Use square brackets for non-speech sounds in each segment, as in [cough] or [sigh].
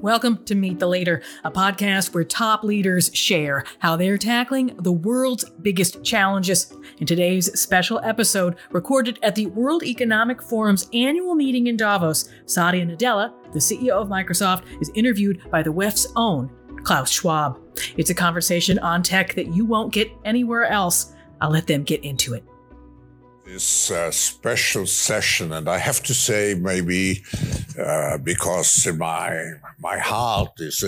Welcome to Meet the Leader, a podcast where top leaders share how they're tackling the world's biggest challenges. In today's special episode, recorded at the World Economic Forum's annual meeting in Davos, Satya Nadella, the CEO of Microsoft, is interviewed by the WEF's own Klaus Schwab. It's a conversation on tech that you won't get anywhere else. I'll let them get into it this uh, special session, and I have to say, maybe uh, because my my heart is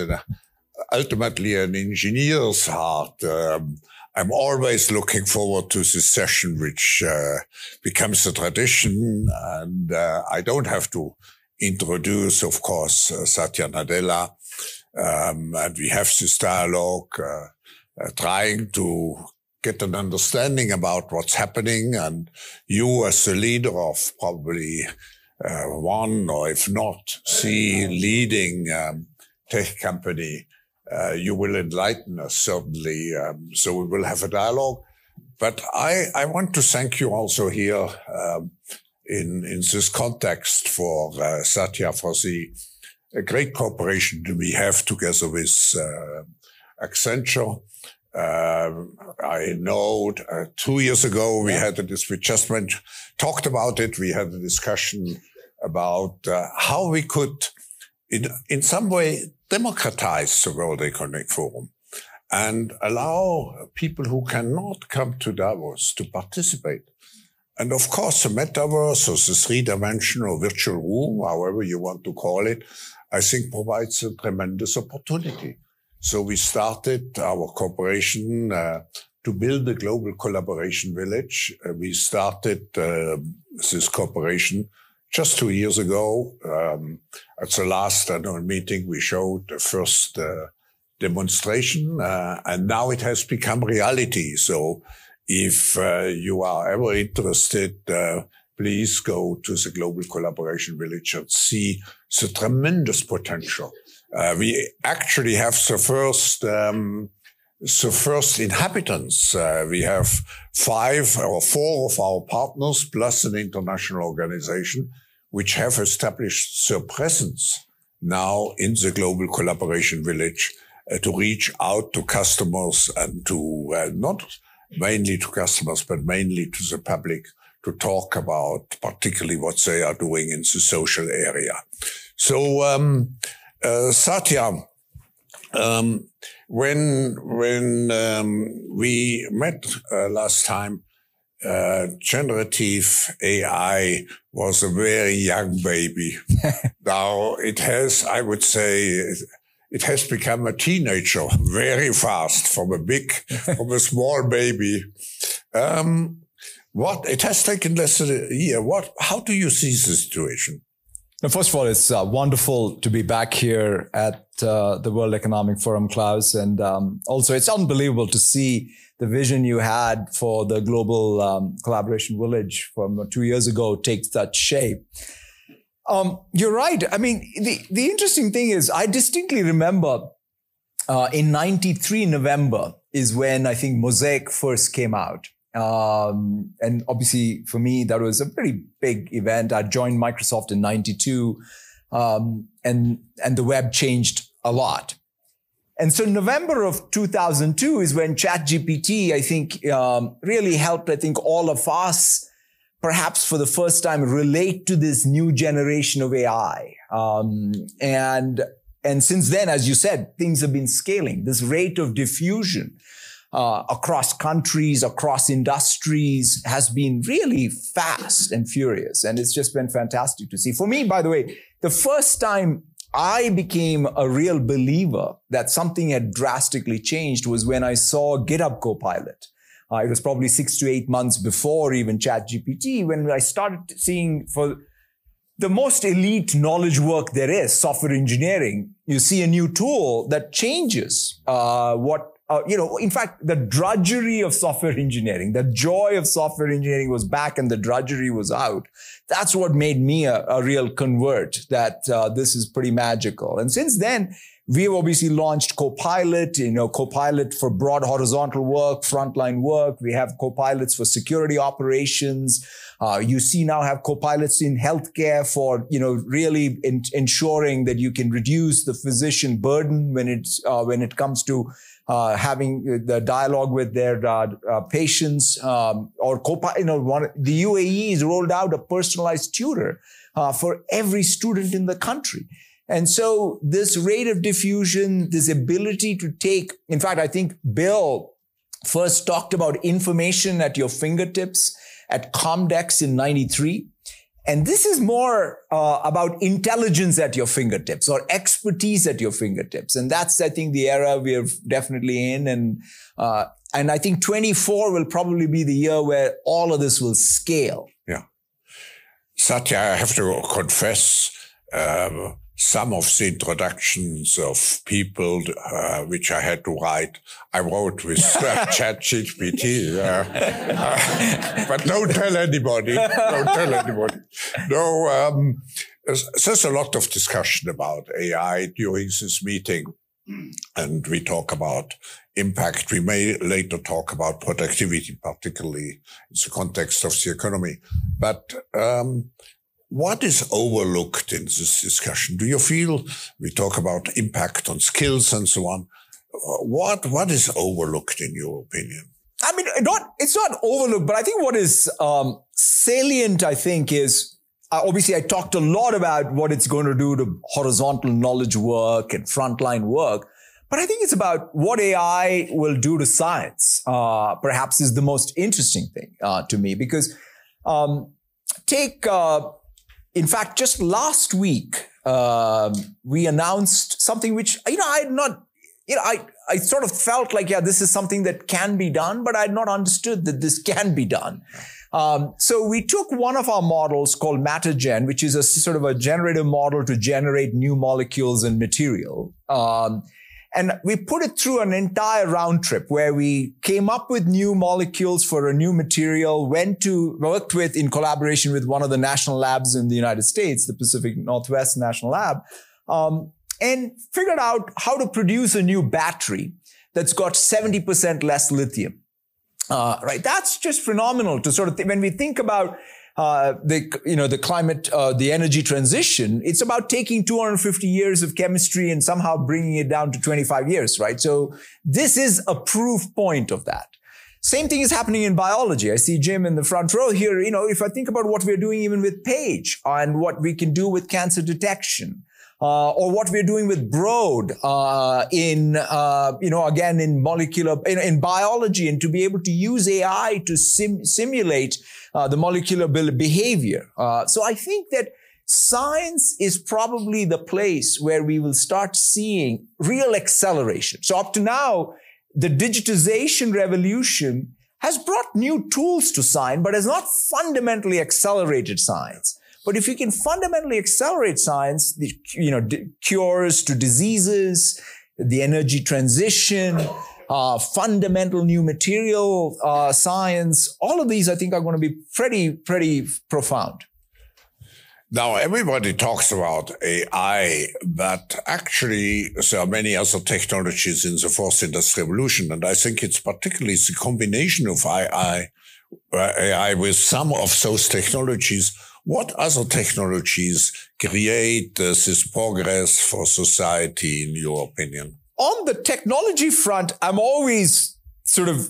ultimately an engineer's heart. Um, I'm always looking forward to this session, which uh, becomes a tradition, and uh, I don't have to introduce, of course, uh, Satya Nadella, um, and we have this dialogue. Uh, trying to get an understanding about what's happening. And you, as the leader of probably one, or if not, see leading um, tech company, uh, you will enlighten us certainly. Um, so we will have a dialogue. But I, I want to thank you also here um, in in this context for uh, Satya for the great cooperation we have together with uh, Accenture. Uh, I know uh, two years ago we had this, we just went, talked about it. We had a discussion about uh, how we could, in, in some way, democratize the World Economic Forum and allow people who cannot come to Davos to participate. And of course, the metaverse or the three-dimensional virtual room, however you want to call it, I think provides a tremendous opportunity. So we started our cooperation uh, to build a global collaboration village. Uh, we started uh, this cooperation just two years ago. Um, at the last annual meeting, we showed the first uh, demonstration, uh, and now it has become reality. So if you are ever interested, please go to the Global Collaboration Village and see the tremendous potential uh, we actually have the first um, the first inhabitants. Uh, we have five or four of our partners plus an international organization which have established their presence now in the global collaboration village uh, to reach out to customers and to uh, not mainly to customers but mainly to the public to talk about particularly what they are doing in the social area. So um, uh, Satya, um, when when um, we met uh, last time, uh, generative AI was a very young baby. [laughs] now it has, I would say, it has become a teenager very fast from a big, from a small baby. Um, what it has taken less than a year. What? How do you see the situation? Now, first of all, it's uh, wonderful to be back here at uh, the World Economic Forum, Klaus. And um, also, it's unbelievable to see the vision you had for the Global um, Collaboration Village from two years ago take such shape. Um, you're right. I mean, the, the interesting thing is, I distinctly remember uh, in 93 November is when I think Mosaic first came out. Um, and obviously for me, that was a pretty big event. I joined Microsoft in 92. Um, and, and the web changed a lot. And so November of 2002 is when ChatGPT, I think, um, really helped, I think, all of us, perhaps for the first time, relate to this new generation of AI. Um, and, and since then, as you said, things have been scaling. This rate of diffusion uh, across countries, across industries has been really fast and furious. And it's just been fantastic to see. For me, by the way, the first time I became a real believer that something had drastically changed was when I saw GitHub Copilot. Uh, it was probably six to eight months before even ChatGPT when I started seeing for the most elite knowledge work there is, software engineering, you see a new tool that changes uh, what uh, you know, in fact, the drudgery of software engineering, the joy of software engineering was back and the drudgery was out. That's what made me a, a real convert that uh, this is pretty magical. And since then, We've obviously launched Copilot, you know, Copilot for broad horizontal work, frontline work. We have Copilots for security operations. Uh, you see now have Copilots in healthcare for, you know, really in, ensuring that you can reduce the physician burden when it's, uh, when it comes to uh, having the dialogue with their uh, uh, patients um, or Copilot, you know, one, the UAE has rolled out a personalized tutor uh, for every student in the country. And so this rate of diffusion, this ability to take, in fact, I think Bill first talked about information at your fingertips at Comdex in 93. And this is more uh, about intelligence at your fingertips or expertise at your fingertips. And that's, I think, the era we're definitely in. And, uh, and I think 24 will probably be the year where all of this will scale. Yeah. Satya, I have to confess, um, some of the introductions of people uh, which I had to write, I wrote with [laughs] ChatGPT. Uh, [laughs] but don't tell anybody. Don't tell anybody. No, um, there's, there's a lot of discussion about AI during this meeting. And we talk about impact. We may later talk about productivity, particularly in the context of the economy. But um, what is overlooked in this discussion? Do you feel we talk about impact on skills and so on? What what is overlooked in your opinion? I mean, not it's not overlooked, but I think what is um, salient, I think, is uh, obviously I talked a lot about what it's going to do to horizontal knowledge work and frontline work. But I think it's about what AI will do to science. Uh, perhaps is the most interesting thing uh, to me because um, take uh, in fact, just last week, um, we announced something which, you know, I had not, you know, I, I sort of felt like, yeah, this is something that can be done, but I had not understood that this can be done. Um, so we took one of our models called MatterGen, which is a sort of a generative model to generate new molecules and material. Um, and we put it through an entire round trip where we came up with new molecules for a new material, went to, worked with in collaboration with one of the national labs in the United States, the Pacific Northwest National Lab, um, and figured out how to produce a new battery that's got 70% less lithium. Uh, right. That's just phenomenal to sort of, th- when we think about uh, the you know the climate uh, the energy transition it's about taking 250 years of chemistry and somehow bringing it down to 25 years right so this is a proof point of that same thing is happening in biology. I see Jim in the front row here. You know, if I think about what we're doing even with Paige and what we can do with cancer detection, uh, or what we're doing with Broad uh, in, uh, you know, again in molecular in, in, biology, and to be able to use AI to sim- simulate uh, the molecular behavior. Uh, so I think that science is probably the place where we will start seeing real acceleration. So up to now, the digitization revolution has brought new tools to science, but has not fundamentally accelerated science. But if you can fundamentally accelerate science, the, you know, d- cures to diseases, the energy transition, uh, fundamental new material uh, science, all of these I think are going to be pretty, pretty profound. Now, everybody talks about AI, but actually, there are many other technologies in the fourth industrial revolution. And I think it's particularly the combination of AI, AI with some of those technologies what other technologies create uh, this progress for society, in your opinion? On the technology front, I'm always sort of,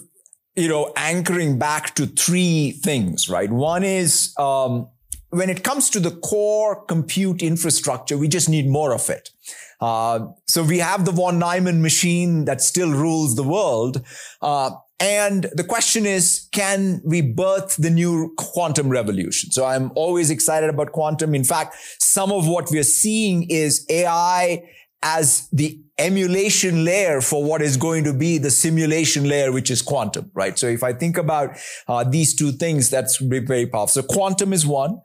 you know, anchoring back to three things, right? One is um, when it comes to the core compute infrastructure, we just need more of it. Uh, so we have the von Neumann machine that still rules the world. Uh, and the question is, can we birth the new quantum revolution? So I'm always excited about quantum. In fact, some of what we're seeing is AI as the emulation layer for what is going to be the simulation layer, which is quantum, right? So if I think about uh, these two things, that's very powerful. So quantum is one,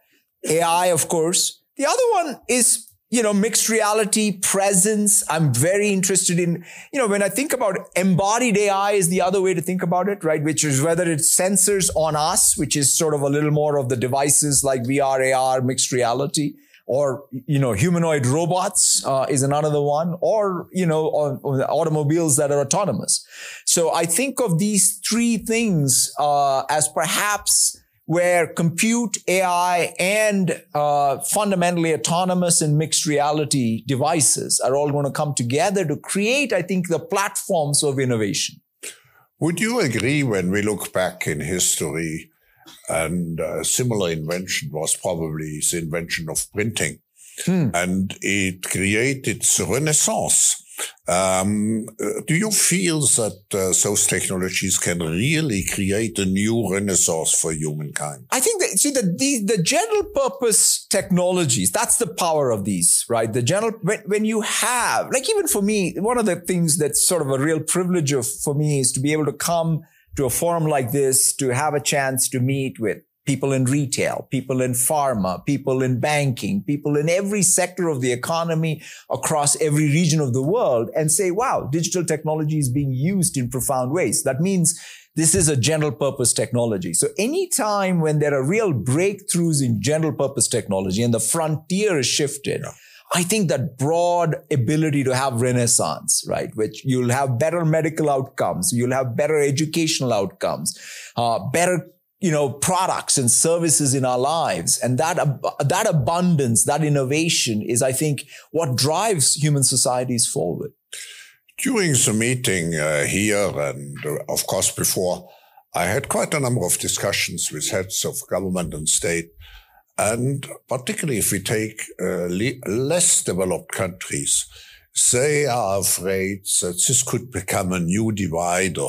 AI, of course. The other one is you know, mixed reality, presence. I'm very interested in, you know, when I think about embodied AI is the other way to think about it, right? Which is whether it's sensors on us, which is sort of a little more of the devices like VR, AR, mixed reality, or you know humanoid robots uh, is another one or you know automobiles that are autonomous so i think of these three things uh, as perhaps where compute ai and uh, fundamentally autonomous and mixed reality devices are all going to come together to create i think the platforms of innovation would you agree when we look back in history and a similar invention was probably the invention of printing. Hmm. And it created the renaissance. Um, do you feel that uh, those technologies can really create a new renaissance for humankind? I think that, see, the, the, the general purpose technologies, that's the power of these, right? The general, when, when you have, like even for me, one of the things that's sort of a real privilege of, for me is to be able to come to a forum like this to have a chance to meet with people in retail, people in pharma, people in banking, people in every sector of the economy across every region of the world and say, wow, digital technology is being used in profound ways. That means this is a general purpose technology. So anytime when there are real breakthroughs in general purpose technology and the frontier is shifted, yeah I think that broad ability to have renaissance, right? Which you'll have better medical outcomes. You'll have better educational outcomes, uh, better, you know, products and services in our lives. And that, that abundance, that innovation is, I think, what drives human societies forward. During the meeting uh, here and uh, of course before, I had quite a number of discussions with heads of government and state and particularly if we take uh, less developed countries, they are afraid that this could become a new divider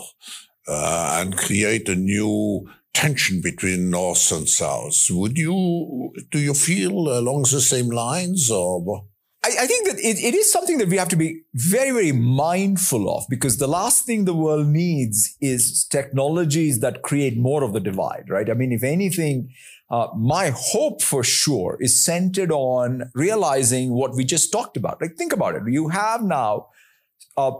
uh, and create a new tension between North and South. Would you, do you feel along the same lines or? I, I think that it, it is something that we have to be very, very mindful of because the last thing the world needs is technologies that create more of the divide, right? I mean, if anything, uh, my hope for sure is centered on realizing what we just talked about. Like, think about it. You have now a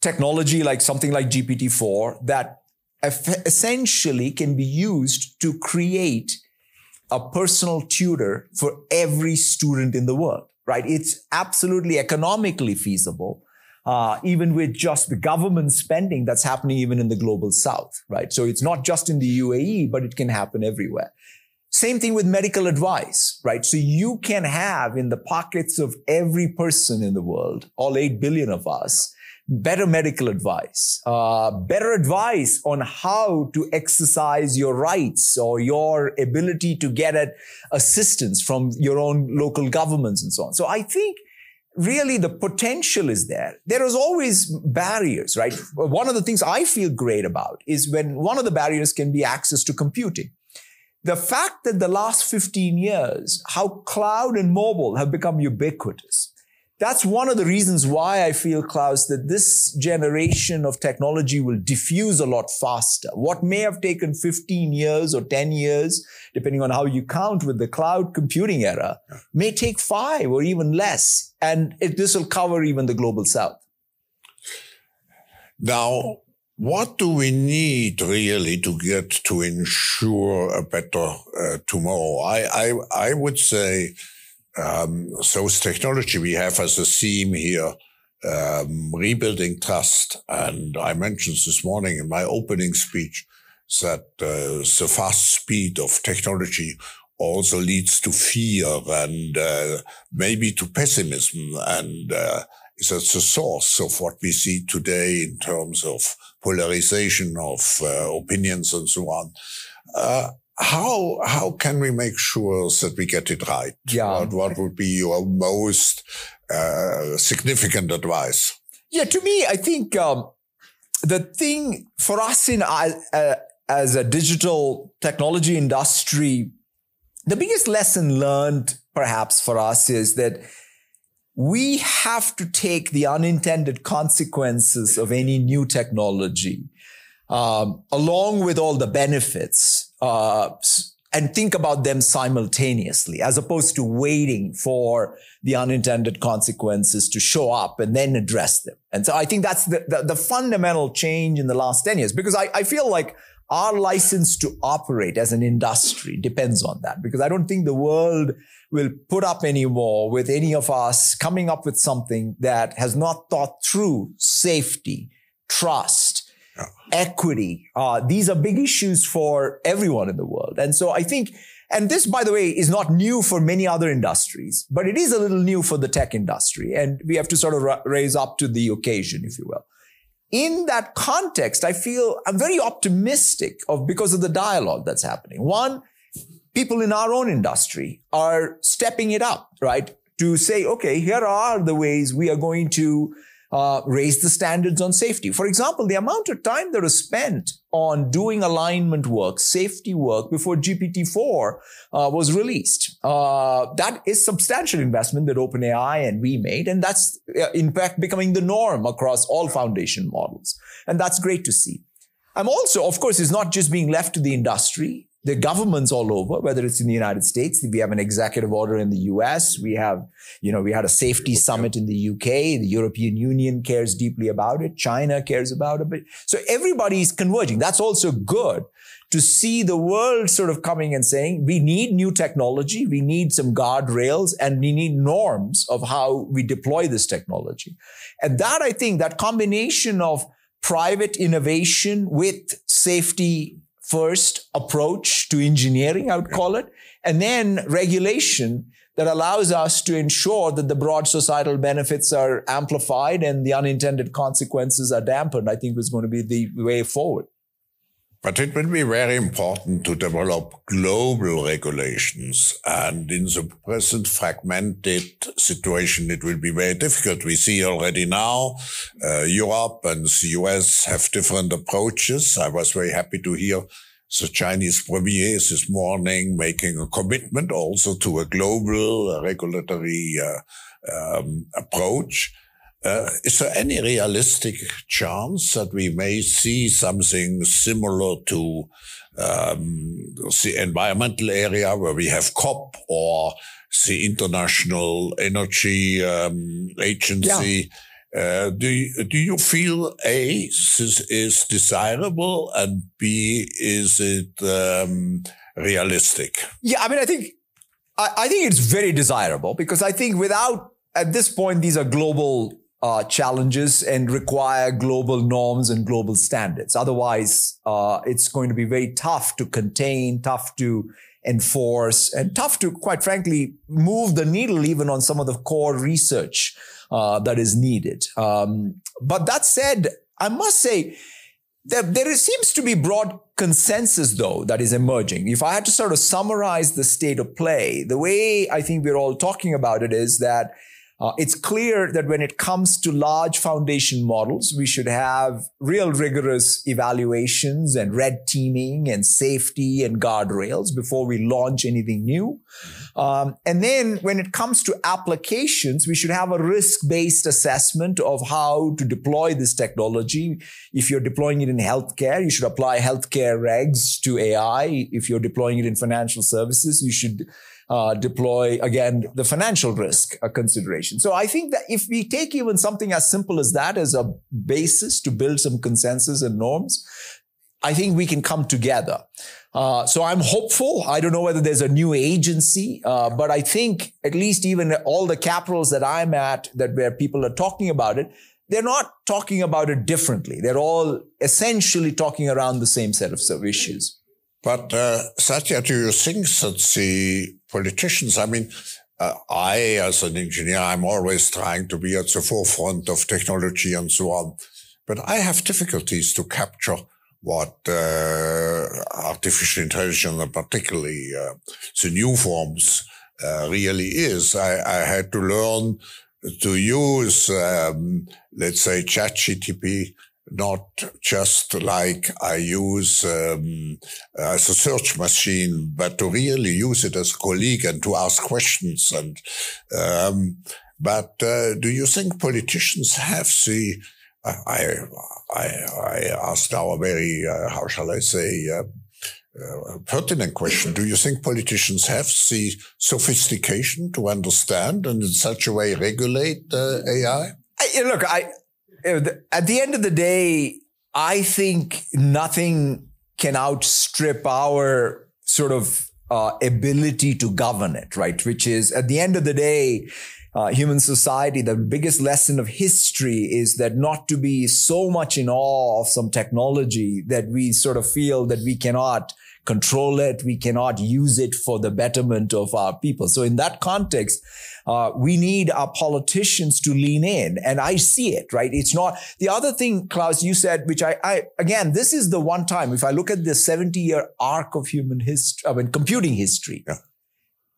technology like something like GPT-4 that essentially can be used to create a personal tutor for every student in the world, right? It's absolutely economically feasible. Uh, even with just the government spending that's happening even in the global south, right? So it's not just in the UAE, but it can happen everywhere. Same thing with medical advice, right? So you can have in the pockets of every person in the world, all 8 billion of us, better medical advice, uh, better advice on how to exercise your rights or your ability to get at assistance from your own local governments and so on. So I think really the potential is there. There is always barriers, right? One of the things I feel great about is when one of the barriers can be access to computing the fact that the last 15 years, how cloud and mobile have become ubiquitous. That's one of the reasons why I feel, Klaus, that this generation of technology will diffuse a lot faster. What may have taken 15 years or 10 years, depending on how you count with the cloud computing era, may take five or even less. And it, this will cover even the global south. Now, what do we need really to get to ensure a better uh, tomorrow? I, I, I would say um, those technology we have as a theme here, um, rebuilding trust. And I mentioned this morning in my opening speech that uh, the fast speed of technology also leads to fear and uh, maybe to pessimism and uh, at the source of what we see today in terms of polarization of uh, opinions and so on. Uh, how how can we make sure that we get it right? Yeah. What, what would be your most uh, significant advice? Yeah, to me, I think um, the thing for us in uh, as a digital technology industry, the biggest lesson learned, perhaps for us, is that we have to take the unintended consequences of any new technology um, along with all the benefits uh, and think about them simultaneously as opposed to waiting for the unintended consequences to show up and then address them. And so I think that's the, the, the fundamental change in the last 10 years because I, I feel like our license to operate as an industry depends on that because I don't think the world will put up anymore with any of us coming up with something that has not thought through safety, trust. Equity. Uh, these are big issues for everyone in the world. And so I think, and this, by the way, is not new for many other industries, but it is a little new for the tech industry. And we have to sort of ra- raise up to the occasion, if you will in that context, I feel I'm very optimistic of because of the dialogue that's happening. One, people in our own industry are stepping it up, right? To say, okay, here are the ways we are going to uh, raise the standards on safety. For example, the amount of time that was spent on doing alignment work, safety work before GPT-4 uh, was released. Uh, that is substantial investment that OpenAI and we made. And that's uh, in fact becoming the norm across all foundation models. And that's great to see. I'm also, of course, it's not just being left to the industry the governments all over, whether it's in the United States, we have an executive order in the US, we have, you know, we had a safety summit in the UK, the European Union cares deeply about it, China cares about it. So everybody is converging. That's also good to see the world sort of coming and saying, we need new technology, we need some guardrails, and we need norms of how we deploy this technology. And that, I think, that combination of private innovation with safety first approach to engineering, I would call it, and then regulation that allows us to ensure that the broad societal benefits are amplified and the unintended consequences are dampened, I think is going to be the way forward. But it will be very important to develop global regulations. And in the present fragmented situation, it will be very difficult. We see already now uh, Europe and the US have different approaches. I was very happy to hear the Chinese premier this morning making a commitment also to a global regulatory uh, um, approach. Uh, is there any realistic chance that we may see something similar to um, the environmental area where we have COP or the International Energy um, Agency? Yeah. Uh, do you, do you feel a this is desirable and b is it um, realistic? Yeah, I mean, I think I, I think it's very desirable because I think without at this point these are global uh, challenges and require global norms and global standards. Otherwise, uh, it's going to be very tough to contain, tough to enforce, and tough to, quite frankly, move the needle even on some of the core research uh, that is needed. Um, but that said, I must say, there, there seems to be broad consensus, though, that is emerging. If I had to sort of summarize the state of play, the way I think we're all talking about it is that uh, it's clear that when it comes to large foundation models, we should have real rigorous evaluations and red teaming and safety and guardrails before we launch anything new. Mm-hmm. Um, and then when it comes to applications, we should have a risk-based assessment of how to deploy this technology. If you're deploying it in healthcare, you should apply healthcare regs to AI. If you're deploying it in financial services, you should uh, deploy again the financial risk a consideration. So I think that if we take even something as simple as that as a basis to build some consensus and norms, I think we can come together. Uh, so I'm hopeful. I don't know whether there's a new agency, uh, but I think at least even all the capitals that I'm at, that where people are talking about it, they're not talking about it differently. They're all essentially talking around the same set of issues. But uh, Satya, do you think that the politicians, I mean, uh, I, as an engineer, I'm always trying to be at the forefront of technology and so on. But I have difficulties to capture what uh, artificial intelligence, and particularly uh, the new forms, uh, really is. I, I, had to learn to use, um, let's say, ChatGTP not just like I use um, as a search machine, but to really use it as a colleague and to ask questions. And um, but uh, do you think politicians have the I I I asked our very uh, how shall I say uh, uh, pertinent question. Do you think politicians have the sophistication to understand and in such a way regulate uh, AI? I, look, I at the end of the day, I think nothing can outstrip our sort of uh, ability to govern it, right? Which is at the end of the day, uh, human society, the biggest lesson of history is that not to be so much in awe of some technology that we sort of feel that we cannot control it. We cannot use it for the betterment of our people. So in that context, uh, we need our politicians to lean in. And I see it, right? It's not the other thing, Klaus, you said, which I, I again, this is the one time, if I look at the 70 year arc of human history, I mean, computing history, yeah.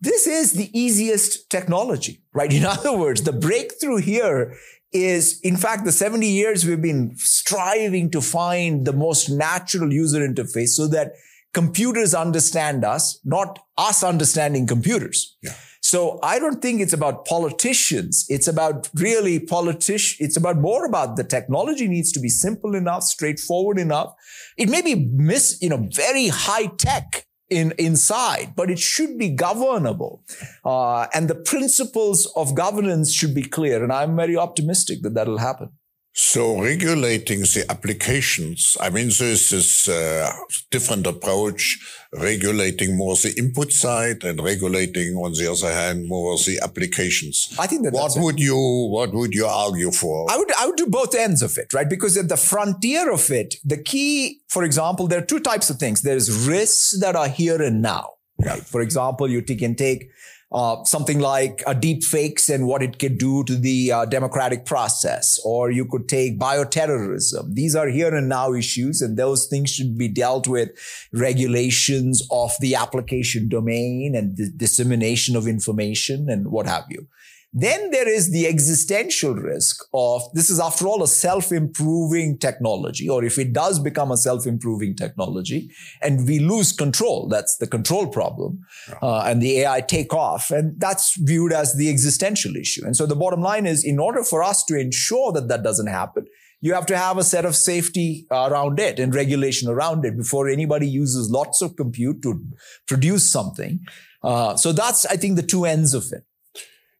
This is the easiest technology, right? [laughs] In other words, the breakthrough here is in fact the 70 years we've been striving to find the most natural user interface so that computers understand us, not us understanding computers. Yeah. So I don't think it's about politicians. It's about really politicians. It's about more about the technology needs to be simple enough, straightforward enough. It may be miss, you know, very high tech in inside, but it should be governable. Uh, and the principles of governance should be clear. And I'm very optimistic that that'll happen. So regulating the applications, I mean, there's this uh, different approach, regulating more the input side and regulating on the other hand more the applications. I think that what would it. you what would you argue for? I would I would do both ends of it, right? Because at the frontier of it, the key, for example, there are two types of things. There's risks that are here and now. Right. For example, you can take uh, something like uh, deep fakes and what it could do to the uh, democratic process, or you could take bioterrorism. These are here and now issues, and those things should be dealt with regulations of the application domain and the dissemination of information and what have you. Then there is the existential risk of this is after all a self-improving technology, or if it does become a self-improving technology and we lose control, that's the control problem, uh, and the AI take off. And that's viewed as the existential issue. And so the bottom line is in order for us to ensure that that doesn't happen, you have to have a set of safety around it and regulation around it before anybody uses lots of compute to produce something. Uh, so that's, I think, the two ends of it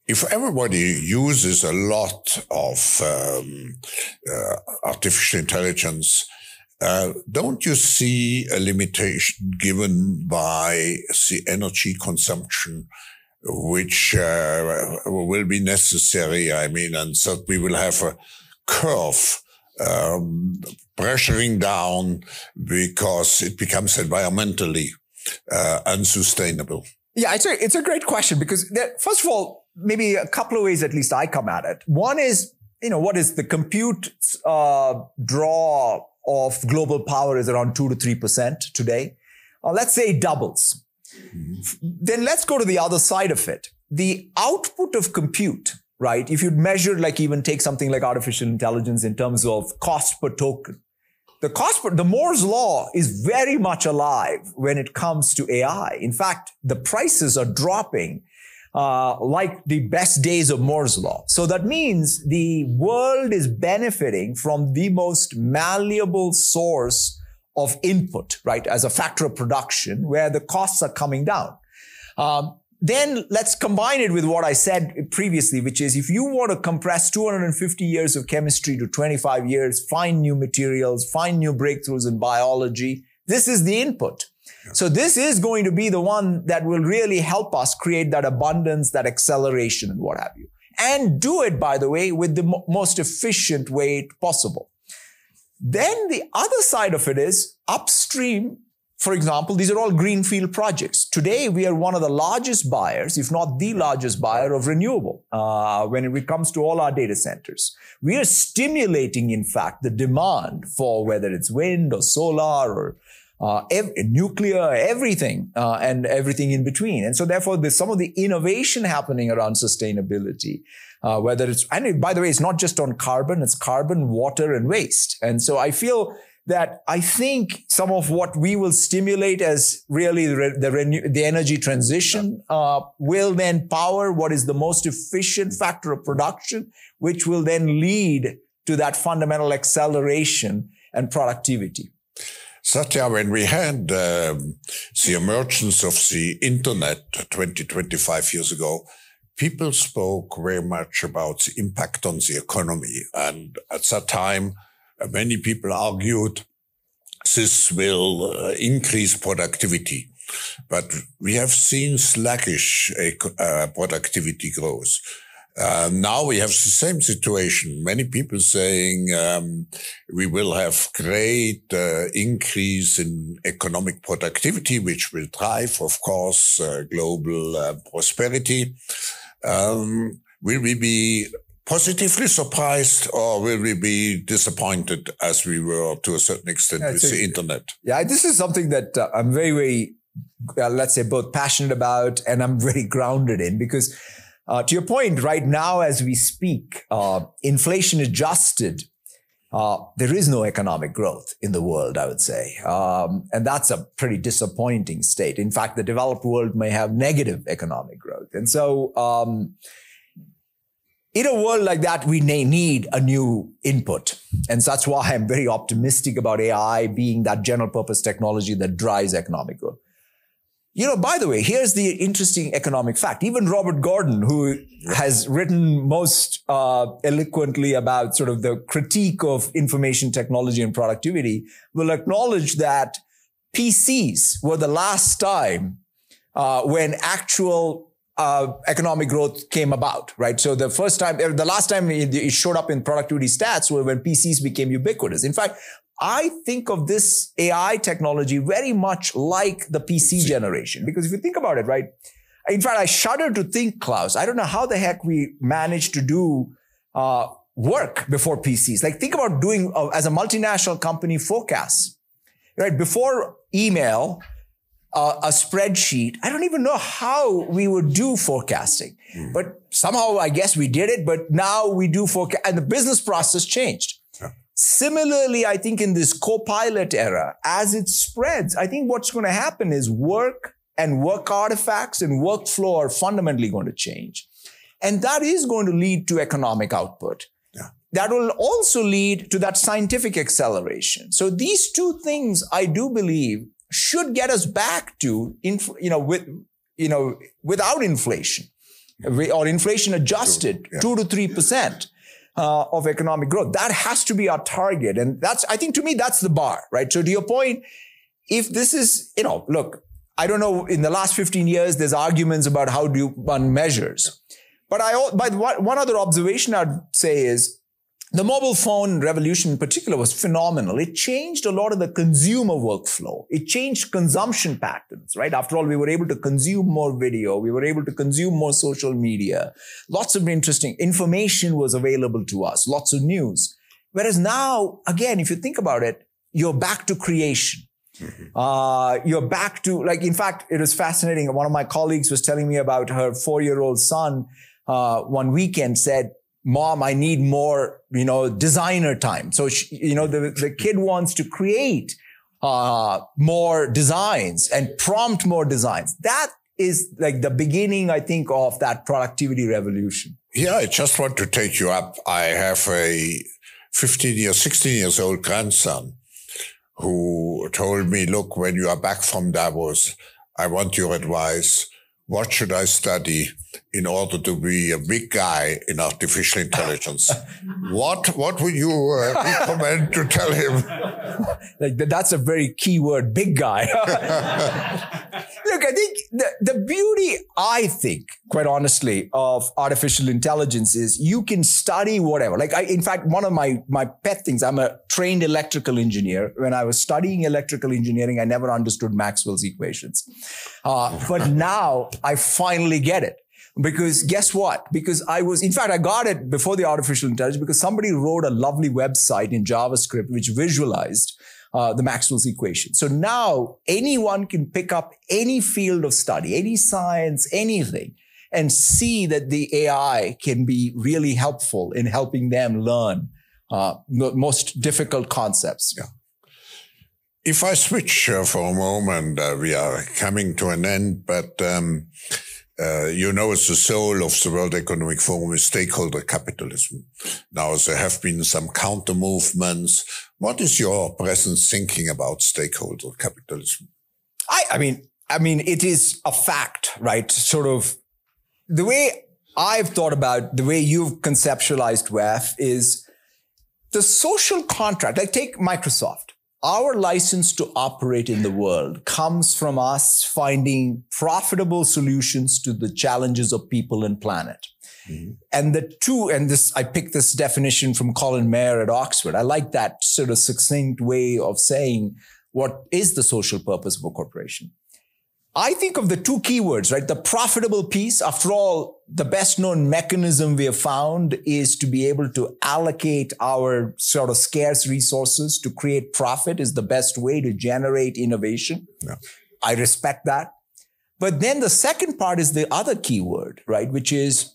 if everybody uses a lot of um, uh, artificial intelligence, uh, don't you see a limitation given by the energy consumption, which uh, will be necessary? I mean, and so we will have a curve um, pressuring down because it becomes environmentally uh, unsustainable. Yeah, it's a it's a great question because there, first of all, maybe a couple of ways at least I come at it. One is, you know, what is the compute uh, draw of global power is around two to three percent today. Uh, let's say it doubles. Mm-hmm. Then let's go to the other side of it. The output of compute, right? If you measure, like even take something like artificial intelligence in terms of cost per token, the cost per, the Moore's law is very much alive when it comes to AI. In fact, the prices are dropping uh, like the best days of Moore's law. So that means the world is benefiting from the most malleable source of input, right, as a factor of production, where the costs are coming down. Um, then let's combine it with what I said previously, which is if you want to compress 250 years of chemistry to 25 years, find new materials, find new breakthroughs in biology, this is the input. So this is going to be the one that will really help us create that abundance, that acceleration and what have you. And do it, by the way, with the mo- most efficient way possible. Then the other side of it is upstream. For example, these are all greenfield projects. Today, we are one of the largest buyers, if not the largest buyer of renewable uh, when it comes to all our data centers. We are stimulating, in fact, the demand for whether it's wind or solar or uh, ev- nuclear, everything, uh, and everything in between. And so therefore, there's some of the innovation happening around sustainability, uh, whether it's, and by the way, it's not just on carbon, it's carbon, water, and waste. And so I feel that I think some of what we will stimulate as really the, the, renew, the energy transition uh, will then power what is the most efficient factor of production, which will then lead to that fundamental acceleration and productivity. Satya, when we had um, the emergence of the internet 20, 25 years ago, people spoke very much about the impact on the economy. And at that time, uh, many people argued this will uh, increase productivity. But we have seen sluggish uh, productivity growth. Uh, now we have the same situation. Many people saying um, we will have great uh, increase in economic productivity, which will drive, of course, uh, global uh, prosperity. Um, will we be positively surprised or will we be disappointed as we were to a certain extent yeah, with the internet? Yeah, this is something that uh, I'm very, very, uh, let's say, both passionate about and I'm [laughs] very grounded in because uh, to your point, right now, as we speak, uh, inflation adjusted, uh, there is no economic growth in the world, I would say. Um, and that's a pretty disappointing state. In fact, the developed world may have negative economic growth. And so, um, in a world like that, we may need a new input. And so that's why I'm very optimistic about AI being that general purpose technology that drives economic growth. You know, by the way, here's the interesting economic fact. Even Robert Gordon, who has written most uh, eloquently about sort of the critique of information technology and productivity, will acknowledge that PCs were the last time uh, when actual uh, economic growth came about, right? So the first time, the last time it showed up in productivity stats were when PCs became ubiquitous. In fact, I think of this AI technology very much like the PC generation. Because if you think about it, right? In fact, I shudder to think, Klaus, I don't know how the heck we managed to do uh, work before PCs. Like think about doing uh, as a multinational company forecasts, right? Before email, uh, a spreadsheet. I don't even know how we would do forecasting, mm. but somehow I guess we did it. But now we do forecast, and the business process changed. Similarly, I think in this copilot era, as it spreads, I think what's going to happen is work and work artifacts and workflow are fundamentally going to change. And that is going to lead to economic output. Yeah. That will also lead to that scientific acceleration. So these two things, I do believe, should get us back to, inf- you know, with, you know, without inflation or inflation adjusted, yeah. two to three percent uh, of economic growth. That has to be our target. And that's, I think to me, that's the bar, right? So to your point, if this is, you know, look, I don't know, in the last 15 years, there's arguments about how do one measures. But I, but one other observation I'd say is the mobile phone revolution in particular was phenomenal. It changed a lot of the consumer workflow. It changed consumption patterns, right? After all, we were able to consume more video. We were able to consume more social media. Lots of interesting information was available to us. Lots of news. Whereas now, again, if you think about it, you're back to creation. Mm-hmm. Uh, you're back to like, in fact, it was fascinating. One of my colleagues was telling me about her four year old son. Uh, one weekend said, mom, I need more, you know, designer time. So, she, you know, the, the kid wants to create, uh, more designs and prompt more designs. That is like the beginning, I think, of that productivity revolution. Yeah, I just want to take you up. I have a 15 years, 16 years old grandson who told me, look, when you are back from Davos, I want your advice. What should I study? In order to be a big guy in artificial intelligence. what what would you uh, recommend to tell him? [laughs] Like that's a very key word, big guy. [laughs] Look, I think the, the beauty, I think, quite honestly, of artificial intelligence is you can study whatever. Like, I, in fact, one of my, my pet things, I'm a trained electrical engineer. When I was studying electrical engineering, I never understood Maxwell's equations. Uh, but now I finally get it. Because guess what? Because I was, in fact, I got it before the artificial intelligence because somebody wrote a lovely website in JavaScript which visualized uh, the Maxwell's equation. So now anyone can pick up any field of study, any science, anything, and see that the AI can be really helpful in helping them learn uh, the most difficult concepts. Yeah. If I switch uh, for a moment, uh, we are coming to an end, but um, uh, you know, it's the soul of the World Economic Forum is stakeholder capitalism. Now, there have been some counter movements. What is your present thinking about stakeholder capitalism? I, I mean, I mean, it is a fact, right? Sort of the way I've thought about the way you've conceptualized WEF is the social contract. Like take Microsoft. Our license to operate in the world comes from us finding profitable solutions to the challenges of people and planet. Mm-hmm. And the two, and this, I picked this definition from Colin Mayer at Oxford. I like that sort of succinct way of saying what is the social purpose of a corporation. I think of the two keywords, right? The profitable piece. After all, the best known mechanism we have found is to be able to allocate our sort of scarce resources to create profit is the best way to generate innovation. Yeah. I respect that. But then the second part is the other keyword, right? Which is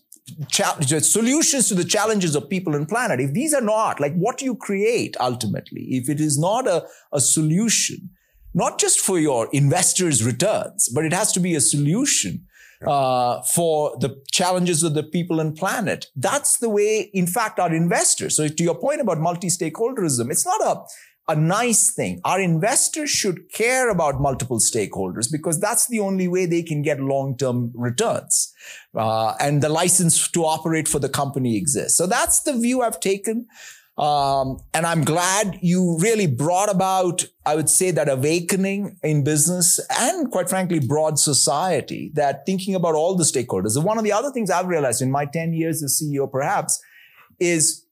solutions to the challenges of people and planet. If these are not like what you create ultimately, if it is not a, a solution, not just for your investors' returns, but it has to be a solution uh, for the challenges of the people and planet. That's the way, in fact, our investors. So to your point about multi-stakeholderism, it's not a a nice thing. Our investors should care about multiple stakeholders because that's the only way they can get long-term returns. Uh, and the license to operate for the company exists. So that's the view I've taken. Um, and I'm glad you really brought about, I would say, that awakening in business and quite frankly, broad society that thinking about all the stakeholders. And one of the other things I've realized in my 10 years as CEO, perhaps, is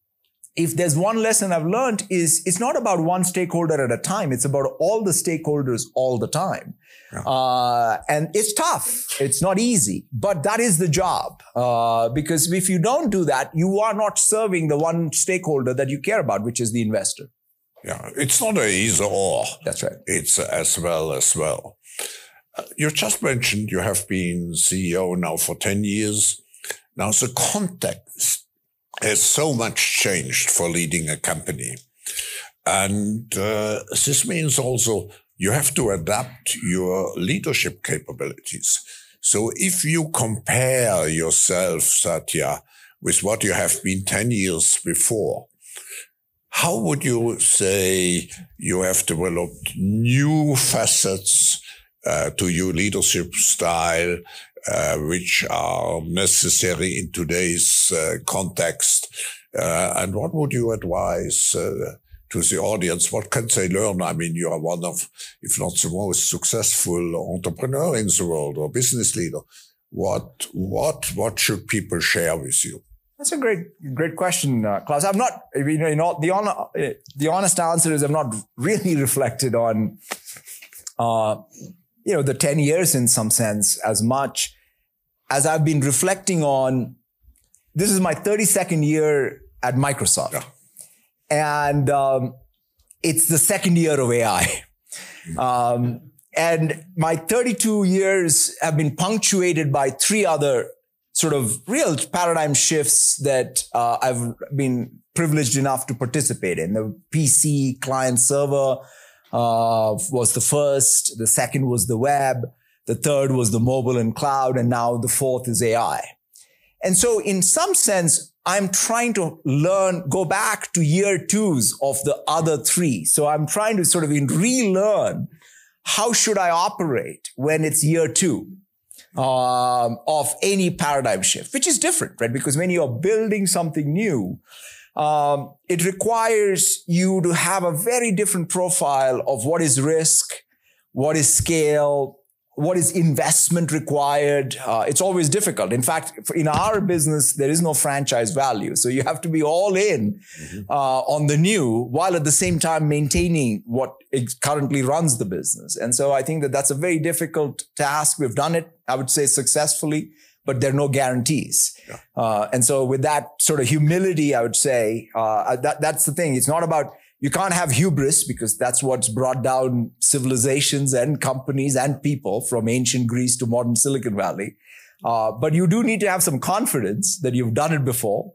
if there's one lesson I've learned is it's not about one stakeholder at a time. It's about all the stakeholders all the time. Yeah. Uh, and it's tough. It's not easy, but that is the job. Uh, because if you don't do that, you are not serving the one stakeholder that you care about, which is the investor. Yeah. It's not a either or. That's right. It's as well as well. Uh, you just mentioned you have been CEO now for 10 years. Now the context has so much changed for leading a company. And uh, this means also you have to adapt your leadership capabilities. So if you compare yourself, Satya, with what you have been 10 years before, how would you say you have developed new facets uh, to your leadership style uh, which are necessary in today's uh, context. Uh, and what would you advise uh, to the audience? What can they learn? I mean, you are one of, if not the most successful entrepreneur in the world or business leader. What, what, what should people share with you? That's a great, great question, uh, Klaus. I'm not, you know, the, on, the honest answer is I'm not really [laughs] reflected on, uh, you know, the 10 years in some sense as much as I've been reflecting on this is my 32nd year at Microsoft. Yeah. And um, it's the second year of AI. Um, and my 32 years have been punctuated by three other sort of real paradigm shifts that uh, I've been privileged enough to participate in. The PC client server uh, was the first. The second was the web. The third was the mobile and cloud. And now the fourth is AI. And so in some sense, I'm trying to learn, go back to year twos of the other three. So I'm trying to sort of relearn how should I operate when it's year two um, of any paradigm shift, which is different, right? Because when you're building something new, um, it requires you to have a very different profile of what is risk, what is scale, what is investment required? Uh, it's always difficult. In fact, in our business, there is no franchise value. So you have to be all in mm-hmm. uh, on the new while at the same time maintaining what currently runs the business. And so I think that that's a very difficult task. We've done it, I would say successfully, but there are no guarantees. Yeah. Uh, and so with that sort of humility, I would say uh, that that's the thing. It's not about you can't have hubris because that's what's brought down civilizations and companies and people from ancient Greece to modern Silicon Valley. Uh, but you do need to have some confidence that you've done it before.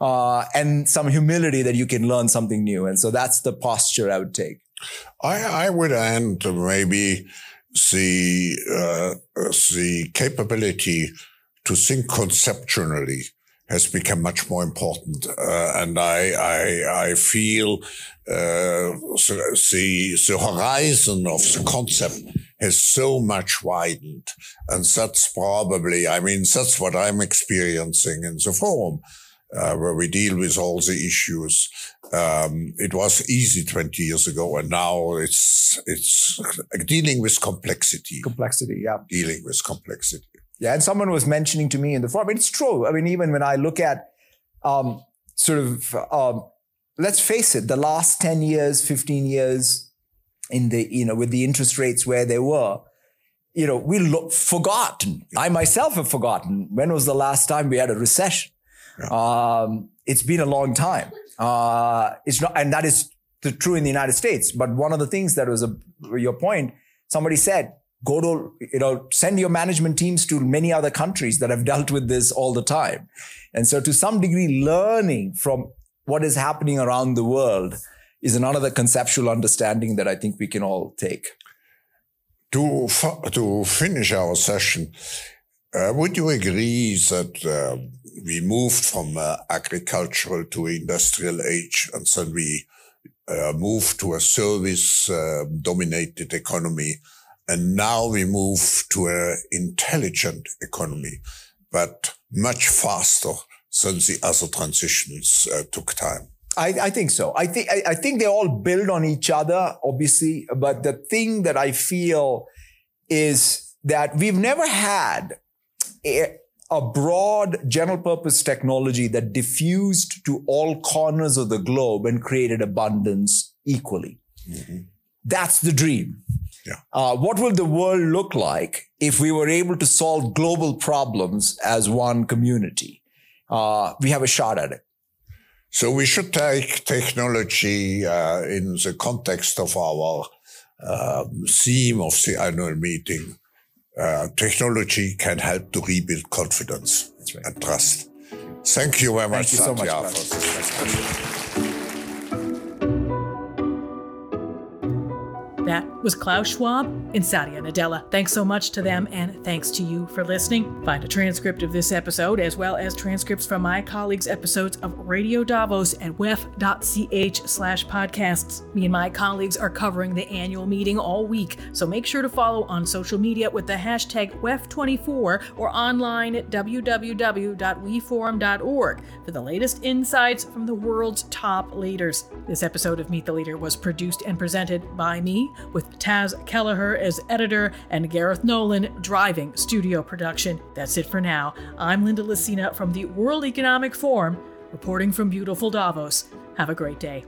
Uh, and some humility that you can learn something new. And so that's the posture I would take. I, I would add maybe the, uh, the capability to think conceptually has become much more important. Uh, and I, I, I feel uh, the, the horizon of the concept has so much widened. And that's probably, I mean, that's what I'm experiencing in the forum. uh, where we deal with all the issues. Um, it was easy 20 years ago, and now it's it's dealing with complexity. Complexity, yeah. Dealing with complexity. Yeah, and someone was mentioning to me in the forum. It's true. I mean, even when I look at um, sort of, um, let's face it, the last 10 years, 15 years, in the you know with the interest rates where they were, you know, we look forgotten. I myself have forgotten when was the last time we had a recession. Yeah. Um, it's been a long time. Uh, it's not, and that is the, true in the United States. But one of the things that was a, your point, somebody said, go to, you know, send your management teams to many other countries that have dealt with this all the time. And so to some degree, learning from what is happening around the world is another conceptual understanding that I think we can all take. To, to finish our session, uh, would you agree that uh, we moved from uh, agricultural to industrial age and then we uh, moved to a service uh, dominated economy and now we move to an intelligent economy, but much faster than the other transitions uh, took time? I, I, think so. I think I, think they all build on each other, obviously. But the thing that I feel is that we've never had a, a broad general purpose technology that diffused to all corners of the globe and created abundance equally. Mm-hmm. That's the dream. Yeah. Uh, what will the world look like if we were able to solve global problems as one community? Uh, we have a shot at it. So we should take technology uh, in the context of our um, theme of the annual meeting. Uh, technology can help to rebuild confidence right. and trust. Thank you very much, Thank you so much, That was Klaus Schwab and Satya Nadella. Thanks so much to them, and thanks to you for listening. Find a transcript of this episode, as well as transcripts from my colleagues' episodes of Radio Davos at wef.ch slash podcasts. Me and my colleagues are covering the annual meeting all week, so make sure to follow on social media with the hashtag WEF24 or online at www.weforum.org for the latest insights from the world's top leaders. This episode of Meet the Leader was produced and presented by me, with Taz Kelleher as editor and Gareth Nolan driving studio production. That's it for now. I'm Linda Lacina from the World Economic Forum, reporting from beautiful Davos. Have a great day.